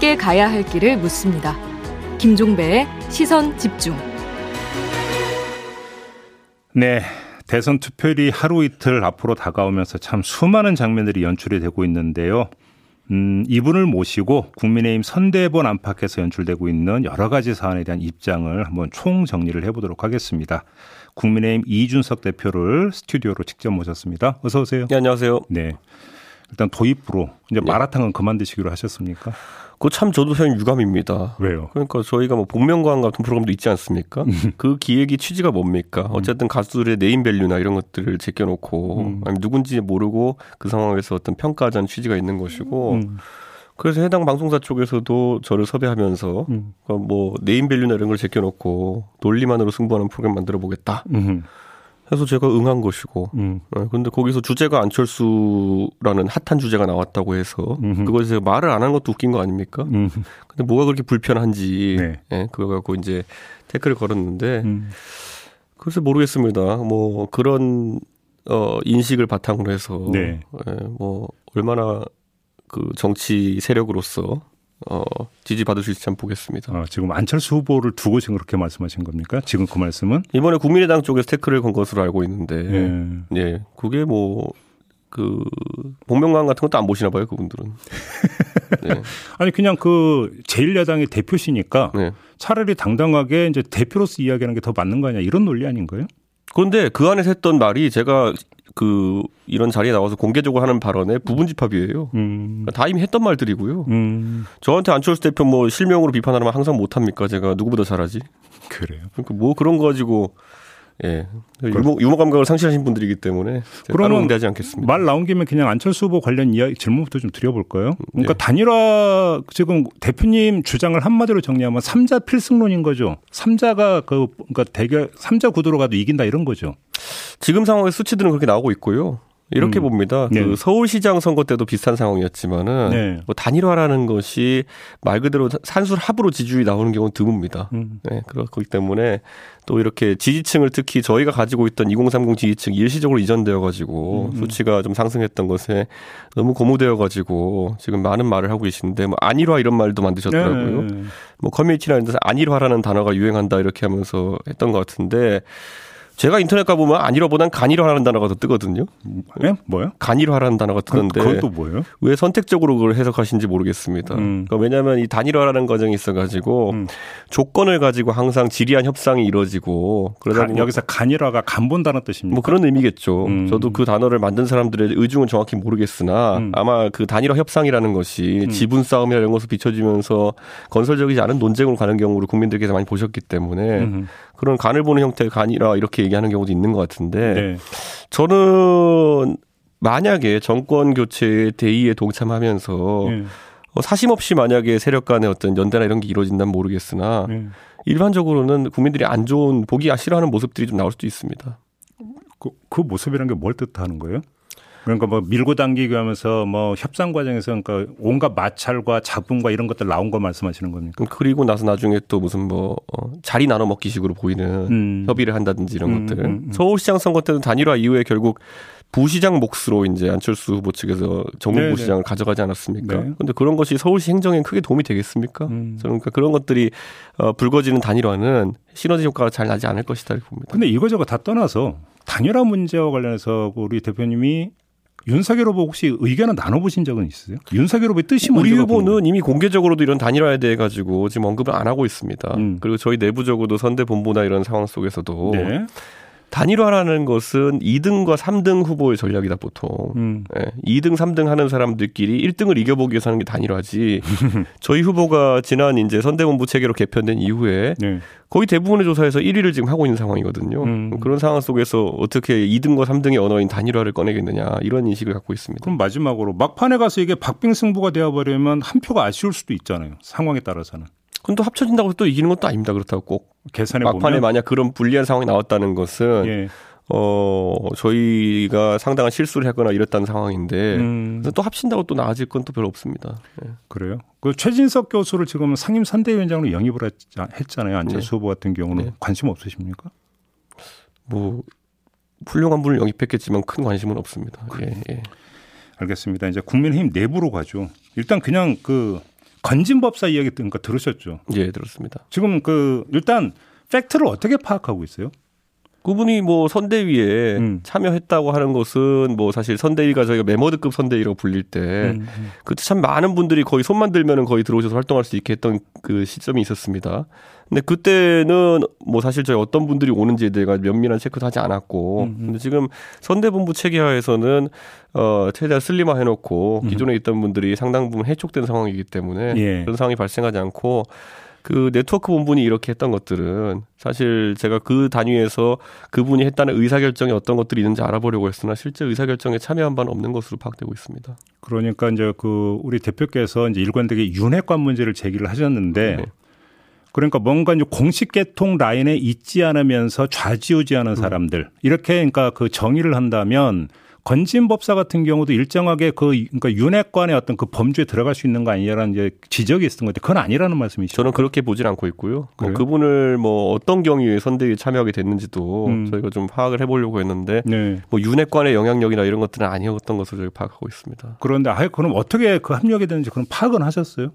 함께 가야 할 길을 묻습니다. 김종배의 시선 집중. 네. 대선 투표일이 하루 이틀 앞으로 다가오면서 참 수많은 장면들이 연출이 되고 있는데요. 음, 이분을 모시고 국민의힘 선대본 안팎에서 연출되고 있는 여러 가지 사안에 대한 입장을 한번 총 정리를 해보도록 하겠습니다. 국민의힘 이준석 대표를 스튜디오로 직접 모셨습니다. 어서 오세요. 네, 안녕하세요. 네. 일단 도입부로 이제 네. 마라탕은 그만 드시기로 하셨습니까? 그거 참 저도 사실 유감입니다. 왜요? 그러니까 저희가 뭐 복면가왕 같은 프로그램도 있지 않습니까? 음. 그 기획이 취지가 뭡니까? 음. 어쨌든 가수들의 네임밸류나 이런 것들을 제껴놓고 음. 아니면 누군지 모르고 그 상황에서 어떤 평가하자는 취지가 있는 것이고 음. 그래서 해당 방송사 쪽에서도 저를 섭외하면서 음. 그러니까 뭐 네임밸류나 이런 걸 제껴놓고 논리만으로 승부하는 프로그램 만들어 보겠다. 음. 해서 제가 응한 것이고. 음. 네, 근데 거기서 주제가 안철수라는 핫한 주제가 나왔다고 해서 음흠. 그것에 말을 안 한 것도 웃긴 거 아닙니까? 음. 근데 뭐가 그렇게 불편한지 네. 네, 그거 갖고 이제 태클을 걸었는데 음. 글쎄 모르겠습니다. 뭐 그런 어 인식을 바탕으로 해서 네. 네, 뭐 얼마나 그 정치 세력으로서 어, 지지받을 수 있을지 한번 보겠습니다. 아, 지금 안철수 후보를 두고 지금 그렇게 말씀하신 겁니까? 지금 그 말씀은? 이번에 국민의당 쪽에서 태클을 건 것으로 알고 있는데, 예, 예 그게 뭐, 그, 복면가왕 같은 것도 안 보시나 봐요, 그분들은. 네. 아니, 그냥 그, 제1야당의 대표시니까 네. 차라리 당당하게 이제 대표로서 이야기하는 게 더 맞는 거 아니야, 이런 논리 아닌가요? 그런데 그 안에서 했던 말이 제가 그 이런 자리에 나와서 공개적으로 하는 발언에 부분 집합이에요. 음. 다 이미 했던 말들이고요. 음. 저한테 안철수 대표 뭐 실명으로 비판하면 항상 못 합니까? 제가 누구보다 잘하지. 그래요. 그러니까 뭐 그런 거 가지고 예. 유머, 유머 감각을 상실하신 분들이기 때문에 그러면 응대하지 않겠습니다. 말 나온 김에 그냥 안철수 후보 관련 이야기 질문부터 좀 드려볼까요? 그러니까 예. 단일화 지금 대표님 주장을 한마디로 정리하면 삼자 필승론인 거죠. 삼자가 그 그러니까 대결 삼자 구도로 가도 이긴다 이런 거죠. 지금 상황의 수치들은 그렇게 나오고 있고요. 이렇게 음. 봅니다. 네. 그 서울시장 선거 때도 비슷한 상황이었지만은 네. 뭐 단일화라는 것이 말 그대로 산술 합으로 지지율이 나오는 경우는 드뭅니다. 음. 네, 그렇기 때문에 또 이렇게 지지층을 특히 저희가 가지고 있던 2030 지지층 일시적으로 이전되어 가지고 음. 수치가 좀 상승했던 것에 너무 고무되어 가지고 지금 많은 말을 하고 계시는데 뭐 안일화 이런 말도 만드셨더라고요. 네. 뭐 커뮤니티나 데서 안일화라는 단어가 유행한다 이렇게 하면서 했던 것 같은데 제가 인터넷 가보면 안일화보단 간일화라는 단어가 더 뜨거든요. 네? 뭐요? 간일화라는 단어가 뜨는데. 그건 또 뭐예요? 왜 선택적으로 그걸 해석하신지 모르겠습니다. 음. 그러니까 왜냐하면 이 단일화라는 과정이 있어가지고 음. 조건을 가지고 항상 지리한 협상이 이루어지고 그러다 보면 여기서 간일화가 간본다는 뜻입니다. 뭐 그런 의미겠죠. 음. 저도 그 단어를 만든 사람들의 의중은 정확히 모르겠으나 음. 아마 그 단일화 협상이라는 것이 음. 지분 싸움이나 이런 것을 비춰지면서 건설적이지 않은 논쟁으로 가는 경우를 국민들께서 많이 보셨기 때문에 음. 그런 간을 보는 형태의 간이라 이렇게 얘기하는 경우도 있는 것 같은데 네. 저는 만약에 정권 교체 대의에 동참하면서 네. 사심 없이 만약에 세력 간의 어떤 연대나 이런 게 이루어진다면 모르겠으나 네. 일반적으로는 국민들이 안 좋은 보기 싫어하는 모습들이 좀 나올 수도 있습니다. 그, 그 모습이란 게 뭘 뜻하는 거예요? 그러니까 뭐 밀고 당기기 하면서 뭐 협상 과정에서 그러니까 온갖 마찰과 잡음과 이런 것들 나온 거 말씀하시는 겁니까? 그리고 나서 나중에 또 무슨 뭐 어, 자리 나눠 먹기식으로 보이는 음. 협의를 한다든지 이런 음, 것들. 음, 음. 서울시장 선거 때는 단일화 이후에 결국 부시장 몫으로 이제 안철수 후보 측에서 정무 부 시장을 가져가지 않았습니까? 네. 근데 그런 것이 서울시 행정에 크게 도움이 되겠습니까? 음. 저는 그러니까 그런 것들이 어, 불거지는 단일화는 시너지 효과가 잘 나지 않을 것이다 이렇게 봅니다. 근데 이거저거 다 떠나서 단일화 문제와 관련해서 우리 대표님이 윤석열 후보 혹시 의견을 나눠보신 적은 있으세요? 윤석열 후보의 뜻이 우리 후보는 이미 공개적으로도 이런 단일화에 대해 가지고 지금 언급을 안 하고 있습니다. 음. 그리고 저희 내부적으로도 선대 본부나 이런 상황 속에서도 네. 단일화라는 것은 2등과 3등 후보의 전략이다 보통. 음. 네. 예, 2등, 3등 하는 사람들끼리 1등을 이겨보기 위해서 하는 게 단일화지. 저희 후보가 지난 이제 선대본부 체계로 개편된 이후에 네. 거의 대부분의 조사에서 1위를 지금 하고 있는 상황이거든요. 음. 그런 상황 속에서 어떻게 2등과 3등의 언어인 단일화를 꺼내겠느냐 이런 인식을 갖고 있습니다. 그럼 마지막으로 막판에 가서 이게 박빙 승부가 되어버리면 한 표가 아쉬울 수도 있잖아요. 상황에 따라서는. 그건 또 합쳐진다고 또 이기는 것도 아닙니다. 그렇다고 꼭. 계산해 막판에 보면? 만약 그런 불리한 상황이 나왔다는 것은 예. 어 저희가 상당한 실수를 했거나 이랬다는 상황인데 음. 또 합친다고 또 나아질 건 또 별로 없습니다. 예. 그래요? 그 최진석 교수를 지금 상임 선대위원장으로 영입을 했잖아요. 안철수 네. 후보 같은 경우는 네. 관심 없으십니까? 뭐 훌륭한 분을 영입했겠지만 큰 관심은 없습니다. 예, 예. 알겠습니다. 이제 국민의힘 내부로 가죠. 일단 그냥 그 건진법사 이야기 그러니까 들으셨죠? 예, 들었습니다. 지금 그 일단 팩트를 어떻게 파악하고 있어요? 그분이 뭐 선대위에 음. 참여했다고 하는 것은 뭐 사실 선대위가 저희가 메모드급 선대위라고 불릴 때 음, 음. 그때 참 많은 분들이 거의 손만 들면은 거의 들어오셔서 활동할 수 있게 했던 그 시점이 있었습니다. 근데 그때는 뭐 사실 저희 어떤 분들이 오는지에 대해 면밀한 체크도 하지 않았고 음, 음. 근데 지금 선대본부 체계하에서는 어 최대한 슬림화 해놓고 기존에 있던 분들이 상당 부분 해촉된 상황이기 때문에 예. 그런 상황이 발생하지 않고 그 네트워크 본분이 이렇게 했던 것들은 사실 제가 그 단위에서 그분이 했다는 의사결정에 어떤 것들이 있는지 알아보려고 했으나 실제 의사결정에 참여한 바는 없는 것으로 파악되고 있습니다. 그러니까 이제 그 우리 대표께서 이제 일관되게 윤핵관 문제를 제기를 하셨는데 네. 그러니까 뭔가 이제 공식 개통 라인에 있지 않으면서 좌지우지하는 음. 사람들 이렇게 그러니까 그 정의를 한다면 건진 법사 같은 경우도 일정하게 그 그러니까 윤핵관의 어떤 그 범주에 들어갈 수 있는 거 아니냐라는 이제 지적이 있었던 건데 그건 아니라는 말씀이시죠? 저는 그렇게 보질 않고 있고요. 뭐 그분을 뭐 어떤 경위에 선대위에 참여하게 됐는지도 음. 저희가 좀 파악을 해보려고 했는데 네. 뭐 윤핵관의 영향력이나 이런 것들은 아니었던 것으로 저희 파악하고 있습니다. 그런데 아예 그럼 어떻게 그 합류하게 되는지 그럼 파악은 하셨어요?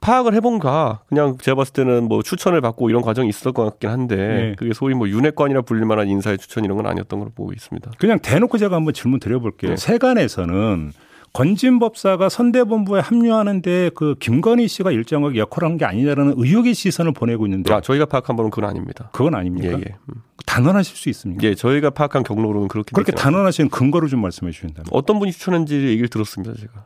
파악을 해본가 그냥 제가 봤을 때는 뭐 추천을 받고 이런 과정이 있었던 것 같긴 한데 네. 그게 소위 뭐 윤핵관이라 불릴 만한 인사의 추천 이런 건 아니었던 걸로 보고 있습니다. 그냥 대놓고 제가 한번 질문 드려 드려볼게요. 네. 세간에서는 건진법사가 선대본부에 합류하는데 그 김건희 씨가 일정하게 역할한 게 아니냐라는 의혹의 시선을 보내고 있는데. 아, 저희가 파악한 바는 그건 아닙니다. 그건 아닙니까? 예, 예. 단언하실 수 있습니까? 예, 저희가 파악한 경로로는 그렇게. 그렇게 단언하시는 근거를 좀 말씀해 주신다면. 어떤 분이 추천한지 얘기를 들었습니다, 제가.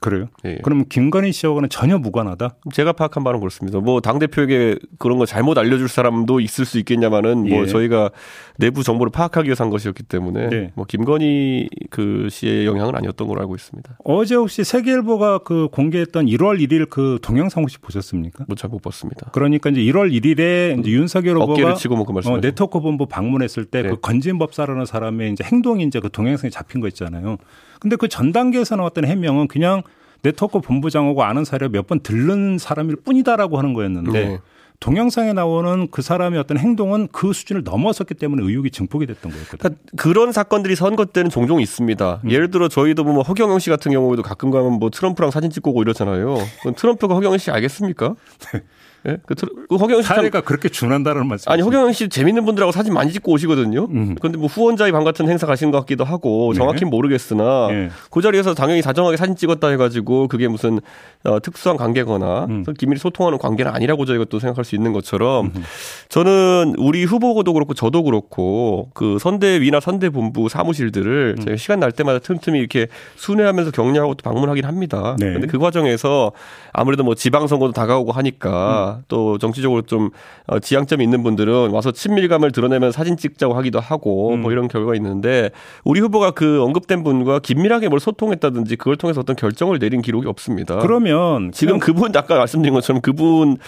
그래요? 예. 그럼 김건희 씨하고는 전혀 무관하다? 제가 파악한 바는 그렇습니다. 뭐 당 대표에게 그런 거 잘못 알려줄 사람도 있을 수 있겠냐마는 뭐 예. 뭐 저희가 내부 정보를 파악하기 위해서 한 것이었기 때문에 예. 뭐 김건희 그 씨의 영향은 아니었던 걸로 알고 있습니다. 어제 혹시 세계일보가 그 공개했던 1월 1일 그 동영상 혹시 보셨습니까? 뭐잘못 봤습니다. 그러니까 이제 1월 1일에 이제 윤석열 후보가 치고 먹고 그 어, 네트워크 본부 방문했을 때그 네. 건진법사라는 사람의 이제 행동이 이제 그 동영상에 잡힌 거 있잖아요. 근데 그 전 단계에서 나왔던 해명은 그냥 네트워크 본부장하고 아는 사례 몇번 들른 사람일 뿐이다라고 하는 거였는데 네. 동영상에 나오는 그 사람의 어떤 행동은 그 수준을 넘어섰기 때문에 의혹이 증폭이 됐던 거였거든요. 그러니까 그런 사건들이 선거 때는 종종 있습니다. 음. 예를 들어 저희도 뭐 허경영 씨 같은 경우에도 가끔 가면 뭐 트럼프랑 사진 찍고 오고 이러잖아요. 트럼프가 허경영 씨 알겠습니까? 네. 예? 그, 그 허경영 씨 사례가 그렇게 준한다는 말씀. 아니 허경영 씨 재밌는 분들하고 사진 많이 찍고 오시거든요. 음. 그런데 뭐 후원자의 방 같은 행사 가신 것 같기도 하고 네. 정확히 는 모르겠으나 네. 그 자리에서 당연히 사정하게 사진 찍었다 해가지고 그게 무슨 어, 특수한 관계거나 음. 기밀히 소통하는 관계는 아니라고 저희가 또 생각할 수 있는 것처럼 음. 저는 우리 후보도 그렇고 저도 그렇고 그 선대위나 선대본부 사무실들을 음. 저희가 시간 날 때마다 틈틈이 이렇게 순회하면서 격려하고 또 방문하긴 합니다. 네. 근데 그 과정에서 아무래도 뭐 지방선거도 다가오고 하니까 음. 또 정치적으로 좀 어, 지향점이 있는 분들은 와서 친밀감을 드러내면 사진 찍자고 하기도 하고 음. 뭐 이런 결과가 있는데 우리 후보가 그 언급된 분과 긴밀하게 뭘 소통했다든지 그걸 통해서 어떤 결정을 내린 기록이 없습니다. 그러면 지금 그분 아까 말씀드린 것처럼 그분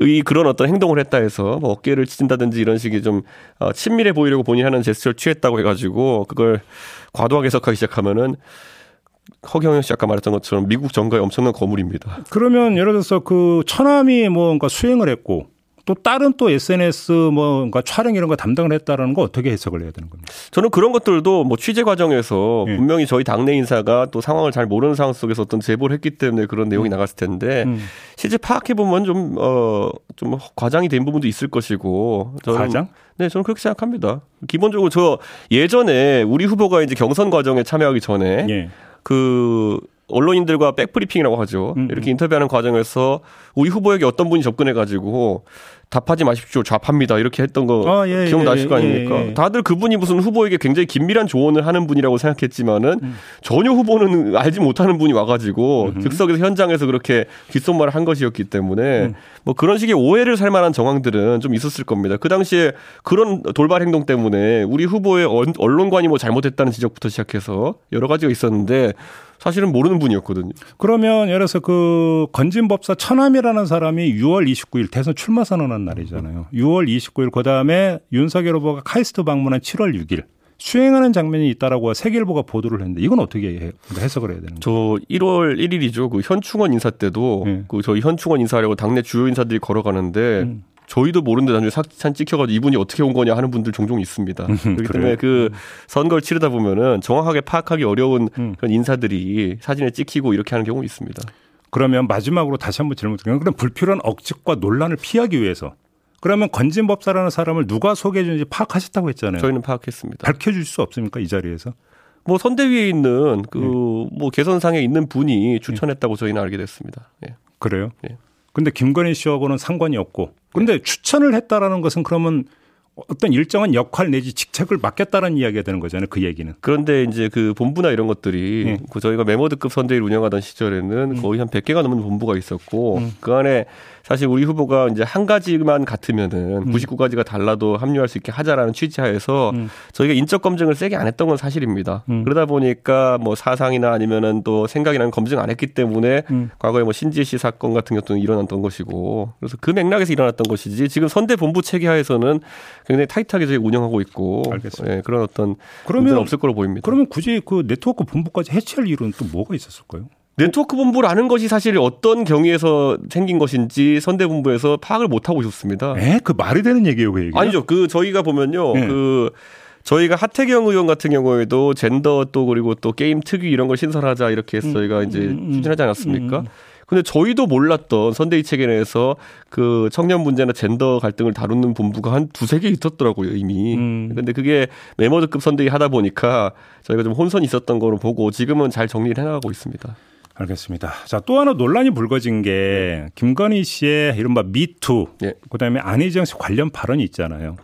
이 그런 어떤 행동을 했다 해서 뭐 어깨를 치진다든지 이런 식의 좀 어, 친밀해 보이려고 본인이 하는 제스처를 취했다고 해가지고 그걸 과도하게 해석하기 시작하면은 허경영 씨 아까 말했던 것처럼 미국 정가의 엄청난 거물입니다. 그러면 예를 들어서 그 처남이 뭐 그러니까 수행을 했고 또 다른 또 SNS 뭐 그러니까 촬영 이런 거 담당을 했다라는 거 어떻게 해석을 해야 되는 겁니까? 저는 그런 것들도 뭐 취재 과정에서 예. 분명히 저희 당내 인사가 또 상황을 잘 모르는 상황 속에서 어떤 제보를 했기 때문에 그런 내용이 음. 나갔을 텐데 음. 실제 파악해 보면 좀 어 좀 과장이 된 부분도 있을 것이고 저는, 과장? 네, 저는 그렇게 생각합니다. 기본적으로 저 예전에 우리 후보가 이제 경선 과정에 참여하기 전에 예. 그 언론인들과 백브리핑이라고 하죠. 음, 이렇게 음. 인터뷰하는 과정에서 우리 후보에게 어떤 분이 접근해가지고 답하지 마십시오. 좌파입니다. 이렇게 했던 거 아, 예, 기억나실 예, 거 아닙니까? 예, 예, 다들 그분이 무슨 후보에게 굉장히 긴밀한 조언을 하는 분이라고 생각했지만은 음. 전혀 후보는 알지 못하는 분이 와가지고 음. 즉석에서 현장에서 그렇게 귓속말을 한 것이었기 때문에 음. 뭐 그런 식의 오해를 살 만한 정황들은 좀 있었을 겁니다. 그 당시에 그런 돌발 행동 때문에 우리 후보의 언론관이 뭐 잘못했다는 지적부터 시작해서 여러 가지가 있었는데 사실은 모르는 분이었거든요. 그러면 예를 들어서 그 건진법사 천함이라는 사람이 6월 29일 대선 출마 선언한 날이잖아요. 6월 29일 그다음에 윤석열 후보가 카이스트 방문한 7월 6일 수행하는 장면이 있다라고 세계일보가 보도를 했는데 이건 어떻게 해석을 해야 되는 거예요? 저 1월 1일이죠. 그 현충원 인사 때도 네. 그 저희 현충원 인사하려고 당내 주요 인사들이 걸어가는데 음. 저희도 모르는데 나중에 사진 찍혀가지고 이분이 어떻게 온 거냐 하는 분들 종종 있습니다. 그렇기 때문에 그 선거를 치르다 보면은 정확하게 파악하기 어려운 음. 그런 인사들이 사진에 찍히고 이렇게 하는 경우 있습니다. 그러면 마지막으로 다시 한번 질문 드리면 그럼 불필요한 억측과 논란을 피하기 위해서 그러면 건진법사라는 사람을 누가 소개해 주는지 파악하셨다고 했잖아요. 저희는 파악했습니다. 밝혀줄 수 없습니까 이 자리에서? 뭐 선대위에 있는 그뭐 네. 개선상에 있는 분이 추천했다고 저희는 알게 됐습니다. 예. 그래요? 예. 근데 김건희 씨하고는 상관이 없고. 근데 네. 추천을 했다라는 것은 그러면 어떤 일정한 역할 내지 직책을 맡겠다는 이야기가 되는 거잖아요. 그 얘기는. 그런데 이제 그 본부나 이런 것들이 네. 그 저희가 메모드급 선대위를 운영하던 시절에는 음. 거의 한 100개가 넘는 본부가 있었고 음. 그 안에 사실 우리 후보가 이제 한 가지만 같으면은 음. 99가지가 달라도 합류할 수 있게 하자라는 취지하에서 음. 저희가 인적 검증을 세게 안 했던 건 사실입니다. 음. 그러다 보니까 뭐 사상이나 아니면은 또 생각이나 검증 안 했기 때문에 음. 과거에 뭐 신지혜 씨 사건 같은 경우는 일어났던 것이고 그래서 그 맥락에서 일어났던 것이지 지금 선대 본부 체계하에서는 굉장히 타이트하게 저희 운영하고 있고 예, 그런 어떤 그러면 없을 거로 보입니다. 그러면 굳이 그 네트워크 본부까지 해체할 이유는 또 뭐가 있었을까요? 네트워크 본부라는 것이 사실 어떤 경위에서 생긴 것인지 선대본부에서 파악을 못 하고 있었습니다. 에? 그 말이 되는 얘기예요, 그 얘기? 아니죠. 그 저희가 보면요. 네. 그 저희가 하태경 의원 같은 경우에도 젠더 또 그리고 또 게임 특위 이런 걸 신설하자 이렇게 해서 음, 저희가 이제 음, 음, 추진하지 않았습니까? 음. 근데 저희도 몰랐던 선대위 체계 내에서 그 청년 문제나 젠더 갈등을 다루는 본부가 한 두세 개 있었더라고요, 이미. 음. 근데 그게 메모드급 선대위 하다 보니까 저희가 좀 혼선이 있었던 거로 보고 지금은 잘 정리를 해나가고 있습니다. 알겠습니다. 자, 또 하나 논란이 불거진 게 김건희 씨의 이른바 미투, 네. 그다음에 안희정 씨 관련 발언이 있잖아요.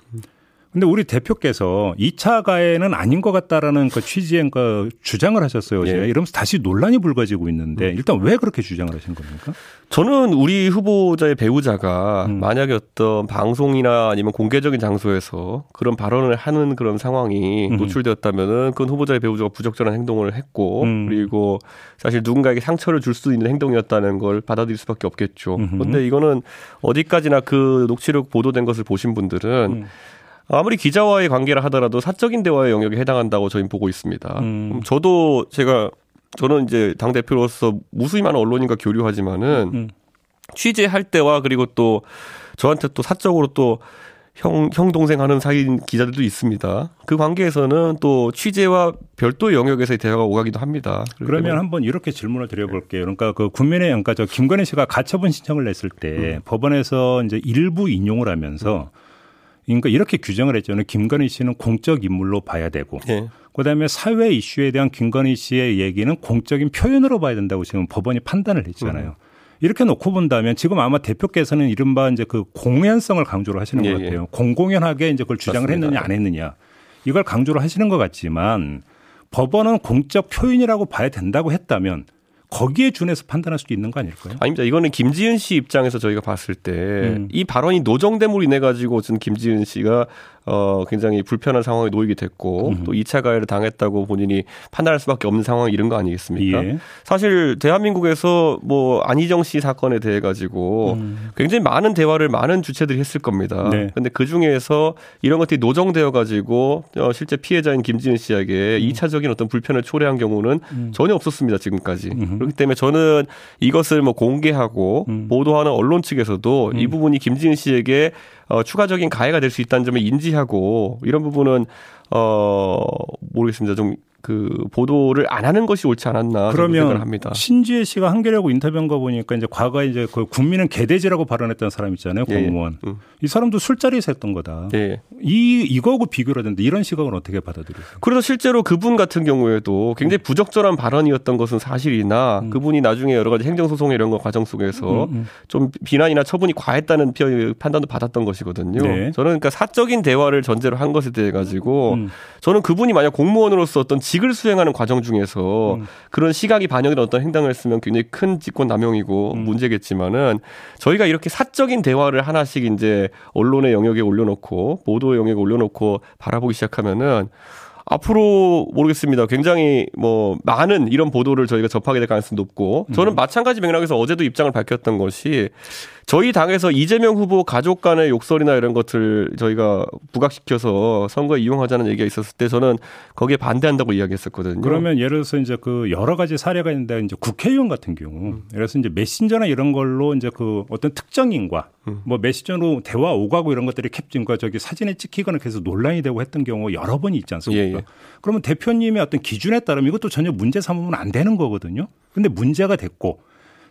근데 우리 대표께서 2차 가해는 아닌 것 같다라는 그 취지의 그 주장을 하셨어요. 어제. 예. 이러면서 다시 논란이 불거지고 있는데 음. 일단 왜 그렇게 주장을 하신 겁니까? 저는 우리 후보자의 배우자가 음. 만약에 어떤 방송이나 아니면 공개적인 장소에서 그런 발언을 하는 그런 상황이 음. 노출되었다면은 그건 후보자의 배우자가 부적절한 행동을 했고 음. 그리고 사실 누군가에게 상처를 줄 수 있는 행동이었다는 걸 받아들일 수밖에 없겠죠. 그런데 이거는 어디까지나 그 녹취록 보도된 것을 보신 분들은 음. 아무리 기자와의 관계를 하더라도 사적인 대화의 영역에 해당한다고 저희는 보고 있습니다. 음. 저도 제가 저는 이제 당 대표로서 무수히 많은 언론인과 교류하지만은 음. 취재할 때와 그리고 또 저한테 또 사적으로 또 형, 형, 동생 하는 사이인 기자들도 있습니다. 그 관계에서는 또 취재와 별도의 영역에서의 대화가 오가기도 합니다. 그러면 한번 이렇게 질문을 드려볼게요. 그러니까 그 국민의, 그러니까 저 김건희 씨가 가처분 신청을 냈을 때 음. 법원에서 이제 일부 인용을 하면서 음. 그러니까 이렇게 규정을 했죠. 김건희 씨는 공적 인물로 봐야 되고 네. 그다음에 사회 이슈에 대한 김건희 씨의 얘기는 공적인 표현으로 봐야 된다고 지금 법원이 판단을 했잖아요. 음. 이렇게 놓고 본다면 지금 아마 대표께서는 이른바 이제 그 공연성을 강조를 하시는 예, 것 예. 같아요. 예. 공공연하게 이제 그걸 주장을 맞습니다. 했느냐 안 했느냐 이걸 강조를 하시는 것 같지만 법원은 공적 표현이라고 봐야 된다고 했다면 거기에 준해서 판단할 수도 있는 거 아닐까요? 아닙니다. 이거는 김지은 씨 입장에서 저희가 봤을 때이 음. 발언이 노정됨으로 인해 가지고 지 김지은 씨가 어, 굉장히 불편한 상황에 놓이게 됐고 음. 또 2차 가해를 당했다고 본인이 판단할 수밖에 없는 상황 이런 거 아니겠습니까? 예. 사실 대한민국에서 뭐 안희정 씨 사건에 대해 가지고 음. 굉장히 많은 대화를 많은 주체들이 했을 겁니다. 네. 근데 그 중에서 이런 것들이 노정되어 가지고 어, 실제 피해자인 김지은 씨에게 음. 2차적인 어떤 불편을 초래한 경우는 음. 전혀 없었습니다. 지금까지. 음. 그렇기 때문에 저는 이것을 뭐 공개하고 음. 보도하는 언론 측에서도 이 부분이 김지은 씨에게 어, 추가적인 가해가 될 수 있다는 점을 인지하고 이런 부분은 어 모르겠습니다. 좀 그 보도를 안 하는 것이 옳지 않았나 그러면 합니다. 신지혜 씨가 한겨레하고 인터뷰한 거 보니까 이제 과거에 이제 그 국민은 개돼지라고 발언했던 사람 있잖아요 예, 예. 공무원. 예, 음. 이 사람도 술자리에서 했던 거다. 예. 이 이거하고 비교를 하는데 이런 시각은 어떻게 받아들이세요? 그래서 실제로 그분 같은 경우에도 굉장히 부적절한 발언이었던 것은 사실이나 음. 그분이 나중에 여러 가지 행정소송 이런 거 과정 속에서 음, 음. 좀 비난이나 처분이 과했다는 판단도 받았던 것이거든요. 네. 저는 그러니까 사적인 대화를 전제로 한 것에 대해 가지고 음. 저는 그분이 만약 공무원으로서 어떤 직을 수행하는 과정 중에서 음. 그런 시각이 반영된 어떤 행동을 했으면 굉장히 큰 직권 남용이고 음. 문제겠지만은 저희가 이렇게 사적인 대화를 하나씩 이제 언론의 영역에 올려놓고 보도의 영역에 올려놓고 바라보기 시작하면은 앞으로 모르겠습니다. 굉장히 뭐 많은 이런 보도를 저희가 접하게 될 가능성이 높고 저는 음. 마찬가지 맥락에서 어제도 입장을 밝혔던 것이 저희 당에서 이재명 후보 가족 간의 욕설이나 이런 것들 저희가 부각시켜서 선거에 이용하자는 얘기가 있었을 때 저는 거기에 반대한다고 이야기했었거든요. 그러면 예를 들어서 이제 그 여러 가지 사례가 있는데 이제 국회의원 같은 경우 음. 예를 들어서 이제 메신저나 이런 걸로 이제 그 어떤 특정인과 음. 뭐 메시전으로 대화 오가고 이런 것들이 캡진과 저기 사진에 찍히거나 계속 논란이 되고 했던 경우 여러 번이 있지 않습니까? 예, 예. 그러면 대표님의 어떤 기준에 따르면 이것도 전혀 문제 삼으면 안 되는 거거든요. 근데 문제가 됐고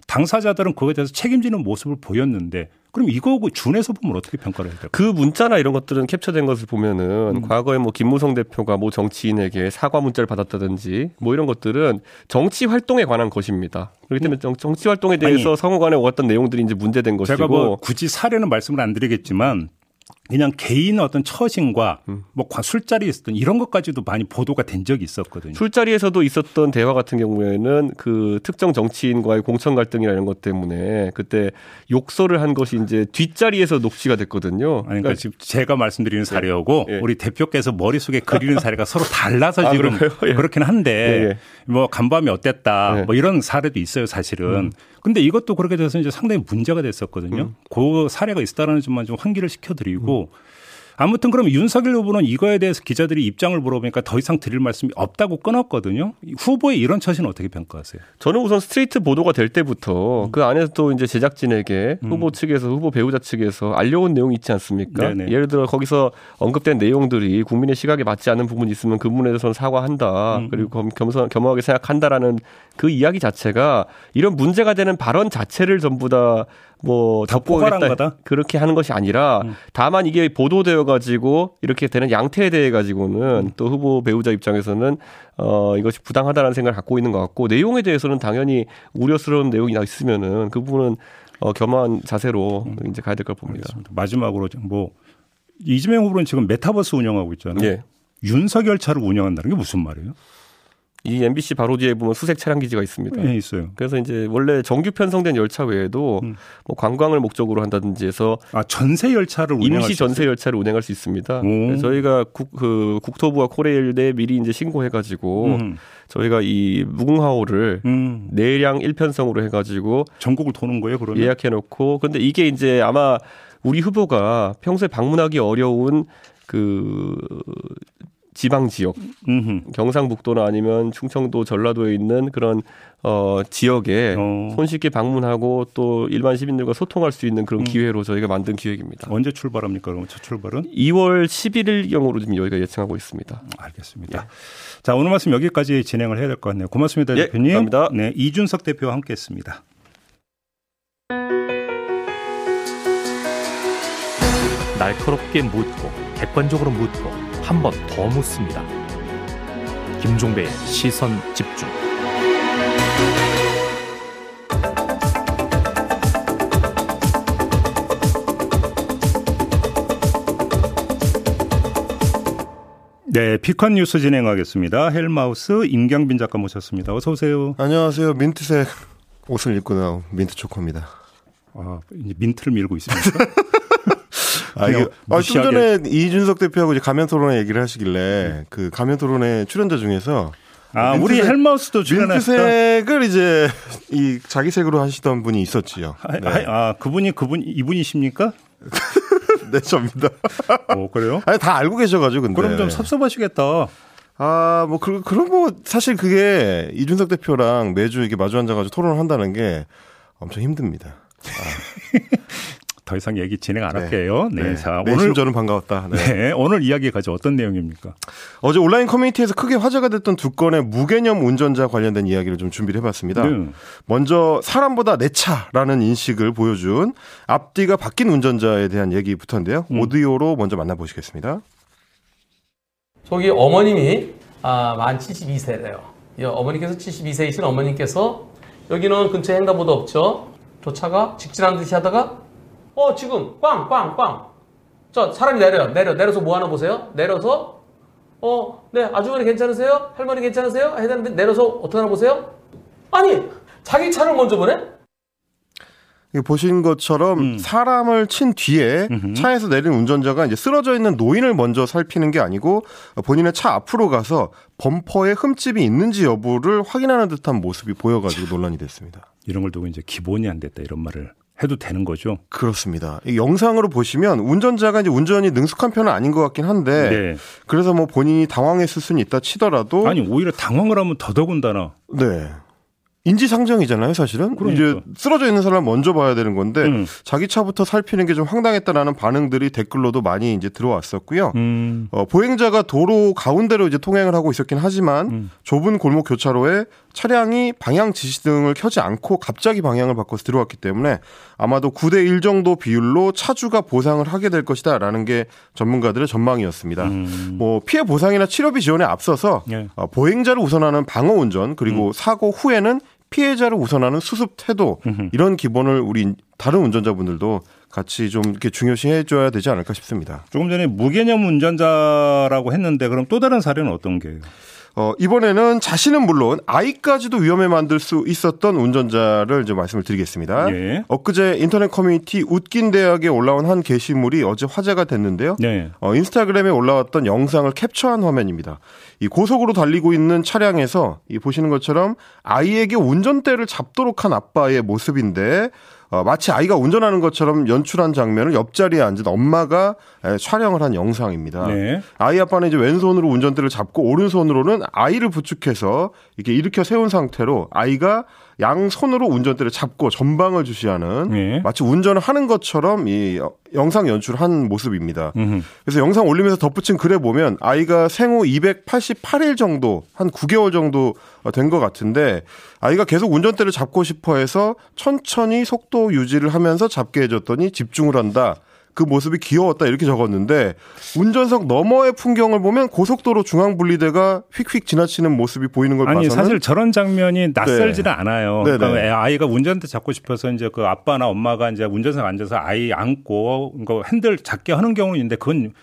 당사자들은 그거에 대해서 책임지는 모습을 보였는데 그럼 이거 준해서 보면 어떻게 평가를 해야 될까요? 그 문자나 이런 것들은 cap처된 것을 보면은 음. 과거에 뭐 김무성 대표가 뭐 정치인에게 사과 문자를 받았다든지 뭐 이런 것들은 정치 활동에 관한 것입니다. 그렇기 때문에 음. 정치 활동에 대해서 아니, 상호간에 어떤 내용들이 이제 문제된 것이고 제가 뭐 굳이 사례는 말씀을 안 드리겠지만 그냥 개인 어떤 처신과 음. 뭐 술자리에 있었던 이런 것까지도 많이 보도가 된 적이 있었거든요. 술자리에서도 있었던 대화 같은 경우에는 그 특정 정치인과의 공천 갈등이나 이런 것 때문에 그때 욕설을 한 것이 이제 뒷자리에서 녹취가 됐거든요. 아니, 그러니까, 지금 제가 말씀드리는 네. 사례하고 예. 우리 대표께서 머릿속에 그리는 사례가 서로 달라서 아, 지금 예. 그렇긴 한데 예, 예. 뭐 간밤이 어땠다 예. 뭐 이런 사례도 있어요 사실은. 음. 근데 이것도 그렇게 돼서 이제 상당히 문제가 됐었거든요. 음. 그 사례가 있었다는 점만 좀 환기를 시켜드리고 음. 아무튼 그럼 윤석열 후보는 이거에 대해서 기자들이 입장을 물어보니까 더 이상 드릴 말씀이 없다고 끊었거든요. 후보의 이런 처신은 어떻게 평가하세요? 저는 우선 스트레이트 보도가 될 때부터 음. 그 안에서 또 이제 제작진에게 음. 후보 측에서 후보 배우자 측에서 알려온 내용이 있지 않습니까? 네네. 예를 들어 거기서 언급된 내용들이 국민의 시각에 맞지 않는 부분이 있으면 그 부분에 대해서는 사과한다. 음. 그리고 겸, 겸손, 겸허하게 생각한다라는 그 이야기 자체가 이런 문제가 되는 발언 자체를 전부 다뭐 덮고하겠다 그렇게 하는 것이 아니라 음. 다만 이게 보도되어 가지고 이렇게 되는 양태에 대해 가지고는 음. 또 후보 배우자 입장에서는 어 이것이 부당하다는 생각을 갖고 있는 것 같고 내용에 대해서는 당연히 우려스러운 내용이 있으면은 그 부분은 어 겸허한 자세로 음. 이제 가야 될 걸 봅니다. 알겠습니다. 마지막으로 뭐 이재명 후보는 지금 메타버스 운영하고 있잖아요. 예. 윤석열 차를 운영한다는 게 무슨 말이에요? 이 MBC 바로 뒤에 보면 수색 차량 기지가 있습니다. 네, 있어요. 그래서 이제 원래 정규 편성된 열차 외에도 음. 뭐 관광을 목적으로 한다든지 해서 아 전세 열차를 임시 전세 열차를 운행할 수 있습니다. 저희가 국, 그 국토부와 코레일에 미리 이제 신고해가지고 음. 저희가 이 무궁화호를 음. 내량 1편성으로 해가지고 전국을 도는 거예요, 그러면 예약해놓고 근데 이게 이제 아마 우리 후보가 평소에 방문하기 어려운 그 지방 지역, 음흠. 경상북도나 아니면 충청도, 전라도에 있는 그런 어 지역에 어. 손쉽게 방문하고 또 일반 시민들과 소통할 수 있는 그런 음. 기회로 저희가 만든 기획입니다. 언제 출발합니까? 그럼 첫 출발은? 2월 11일 경으로 지금 여기가 예측하고 있습니다. 음, 알겠습니다. 예. 자 오늘 말씀 여기까지 진행을 해야 될 것 같네요. 고맙습니다, 예, 대표님. 감사합니다. 네, 이준석 대표와 함께했습니다. 날카롭게 묻고 객관적으로 묻고 한 번 더 묻습니다. 김종배의 시선 집중. 네, B컷 뉴스 진행하겠습니다. 헬마우스 임경빈 작가 모셨습니다. 어서 오세요. 안녕하세요. 민트색 옷을 입고 나온 민트 초코입니다. 아, 이제 민트를 밀고 있습니다. 아, 이게, 아, 좀 전에 이준석 대표하고 이제 가면 토론회 얘기를 하시길래 음. 그 가면 토론회 출연자 중에서 아, 민트색, 우리 헬마우스도 출연했다. 민트색을 이제 이 자기 색으로 하시던 분이 있었지요. 아, 네. 아, 그분이 그분 이분이십니까? 네, 접니다. 어, 그래요? 아니, 다 알고 계셔가지고, 근데. 그럼 좀 섭섭하시겠다. 아, 뭐, 그, 그런 뭐, 사실 그게 이준석 대표랑 매주 이렇게 마주 앉아가지고 토론을 한다는 게 엄청 힘듭니다. 아. 더 이상 얘기 진행 안 네. 할게요. 네. 네. 자, 오늘 저는 반가웠다. 네. 네. 오늘 이야기 가져 어떤 내용입니까? 어제 온라인 커뮤니티에서 크게 화제가 됐던 두 건의 무개념 운전자 관련된 이야기를 좀 준비를 해봤습니다. 네. 먼저 사람보다 내 차라는 인식을 보여준 앞뒤가 바뀐 운전자에 대한 얘기부터인데요. 음. 오디오로 먼저 만나보시겠습니다. 저기 어머님이 아, 만 72세래요. 어머니께서 72세이신 어머님께서 여기는 근처에 횡단보도 없죠. 저 차가 직진하는 듯이 하다가 어, 지금 꽝, 꽝, 꽝. 저 사람이 내려요. 내려. 내려서 뭐 하나 보세요. 내려서 어, 네, 아주머니 괜찮으세요? 할머니 괜찮으세요? 해야 되는데 내려서 어떻게 하나 보세요? 아니, 자기 차를 먼저 보내? 보신 것처럼 음. 사람을 친 뒤에 음흠. 차에서 내린 운전자가 이제 쓰러져 있는 노인을 먼저 살피는 게 아니고 본인의 차 앞으로 가서 범퍼에 흠집이 있는지 여부를 확인하는 듯한 모습이 보여가지고 논란이 됐습니다. 이런 걸 두고 이제 기본이 안 됐다 이런 말을 해도 되는 거죠. 그렇습니다. 영상으로 보시면 운전자가 이제 운전이 능숙한 편은 아닌 것 같긴 한데 네. 그래서 뭐 본인이 당황했을 수는 있다 치더라도 아니 오히려 당황을 하면 더더군다나 네. 인지상정이잖아요, 사실은. 그러니까. 이제 쓰러져 있는 사람 먼저 봐야 되는 건데 음. 자기 차부터 살피는 게 좀 황당했다라는 반응들이 댓글로도 많이 이제 들어왔었고요. 음. 어, 보행자가 도로 가운데로 이제 통행을 하고 있었긴 하지만 음. 좁은 골목 교차로에 차량이 방향 지시등을 켜지 않고 갑자기 방향을 바꿔서 들어왔기 때문에 아마도 9대 1 정도 비율로 차주가 보상을 하게 될 것이다라는 게 전문가들의 전망이었습니다. 음. 뭐 피해 보상이나 치료비 지원에 앞서서 예. 어, 보행자를 우선하는 방어 운전 그리고 사고 후에는 피해자를 우선하는 수습 태도 음흠. 이런 기본을 우리 다른 운전자분들도 같이 좀 이렇게 중요시해 줘야 되지 않을까 싶습니다. 조금 전에 무개념 운전자라고 했는데 그럼 또 다른 사례는 어떤 게요? 어, 이번에는 자신은 물론 아이까지도 위험에 만들 수 있었던 운전자를 이제 말씀을 드리겠습니다. 예. 엊그제 인터넷 커뮤니티 웃긴 대학에 올라온 한 게시물이 어제 화제가 됐는데요. 네. 어, 인스타그램에 올라왔던 영상을 캡처한 화면입니다. 이 고속으로 달리고 있는 차량에서 이 보시는 것처럼 아이에게 운전대를 잡도록 한 아빠의 모습인데 어, 마치 아이가 운전하는 것처럼 연출한 장면을 옆자리에 앉은 엄마가 에, 촬영을 한 영상입니다. 네. 아이 아빠는 이제 왼손으로 운전대를 잡고 오른손으로는 아이를 부축해서 이렇게 일으켜 세운 상태로 아이가 양손으로 운전대를 잡고 전방을 주시하는 네. 마치 운전을 하는 것처럼 이 영상 연출한 모습입니다. 음흠. 그래서 영상 올리면서 덧붙인 글에 보면 아이가 생후 288일 정도 한 9개월 정도 된 것 같은데 아이가 계속 운전대를 잡고 싶어 해서 천천히 속도 유지를 하면서 잡게 해줬더니 집중을 한다. 그 모습이 귀여웠다 이렇게 적었는데 운전석 너머의 풍경을 보면 고속도로 중앙 분리대가 휙휙 지나치는 모습이 보이는 걸 아니 봐서는 사실 저런 장면이 낯설지는 않아요. 네, 그러니까 네. 아이가 운전대 잡고 싶어서 이제 그 아빠나 엄마가 이제 운전석 앉아서 아이 안고 그 핸들 잡게 하는 경우는 있는데 그건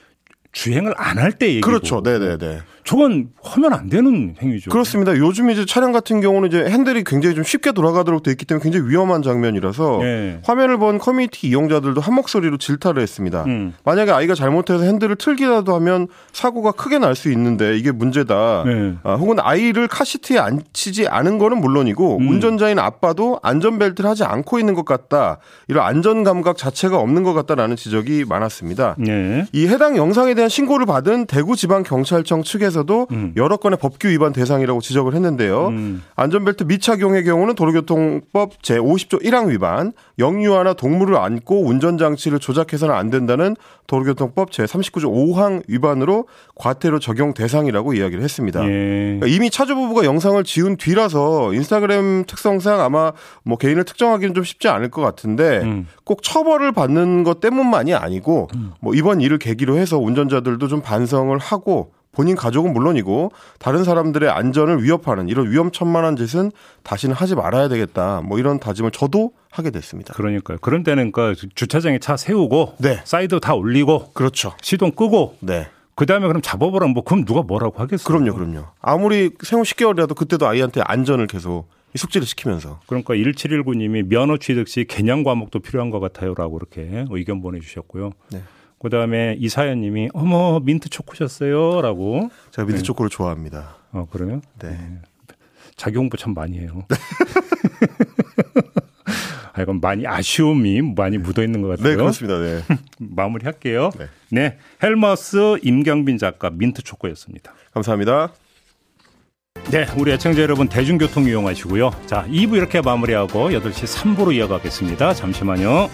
주행을 안 할 때 얘기고. 그렇죠. 네네네. 저건 하면 안 되는 행위죠. 그렇습니다. 요즘 이제 차량 같은 경우는 이제 핸들이 굉장히 좀 쉽게 돌아가도록 돼 있기 때문에 굉장히 위험한 장면이라서 예. 화면을 본 커뮤니티 이용자들도 한 목소리로 질타를 했습니다. 음. 만약에 아이가 잘못해서 핸들을 틀기라도 하면 사고가 크게 날 수 있는데 이게 문제다. 네. 아, 혹은 아이를 카시트에 앉히지 않은 거는 물론이고 음. 운전자인 아빠도 안전벨트를 하지 않고 있는 것 같다. 이런 안전 감각 자체가 없는 것 같다라는 지적이 많았습니다. 예. 이 해당 영상에 대한 신고를 받은 대구지방경찰청 측에서 도 음. 여러 건의 법규 위반 대상이라고 지적을 했는데요. 음. 안전벨트 미착용의 경우는 도로교통법 제50조 1항 위반, 영유아나 동물을 안고 운전장치를 조작해서는 안 된다는 도로교통법 제39조 5항 위반으로 과태료 적용 대상이라고 이야기를 했습니다. 예. 그러니까 이미 차주 부부가 영상을 지운 뒤라서 인스타그램 특성상 아마 뭐 개인을 특정하기는 좀 쉽지 않을 것 같은데 음. 꼭 처벌을 받는 것 때문만이 아니고 뭐 이번 일을 계기로 해서 운전자들도 좀 반성을 하고 본인 가족은 물론이고 다른 사람들의 안전을 위협하는 이런 위험천만한 짓은 다시는 하지 말아야 되겠다. 뭐 이런 다짐을 저도 하게 됐습니다. 그러니까요. 그런 때는 그 주차장에 차 세우고 네. 사이드 다 올리고 그렇죠. 시동 끄고 네. 그다음에 그럼 잡아보라 뭐 그럼 누가 뭐라고 하겠어요. 그럼요, 그럼요. 아무리 생후 10개월이라도 그때도 아이한테 안전을 계속 이 숙지를 시키면서 그러니까 1719님이 면허 취득 시 개념 과목도 필요한 것 같아요라고 이렇게 의견 보내주셨고요. 네. 그다음에 이사연님이 어머 민트 초코셨어요라고. 제가 민트 초코를 좋아합니다. 어 그러면 네. 자기 홍보 참 많이 해요. 아, 이건 많이 아쉬움이 많이 묻어 있는 것 같아요. 네, 그렇습니다. 네. 마무리할게요. 네. 네, 헬마우스 임경빈 작가 민트 초코였습니다. 감사합니다. 네, 우리 애청자 여러분 대중교통 이용하시고요. 자, 2부 이렇게 마무리하고 8시 3부로 이어가겠습니다. 잠시만요.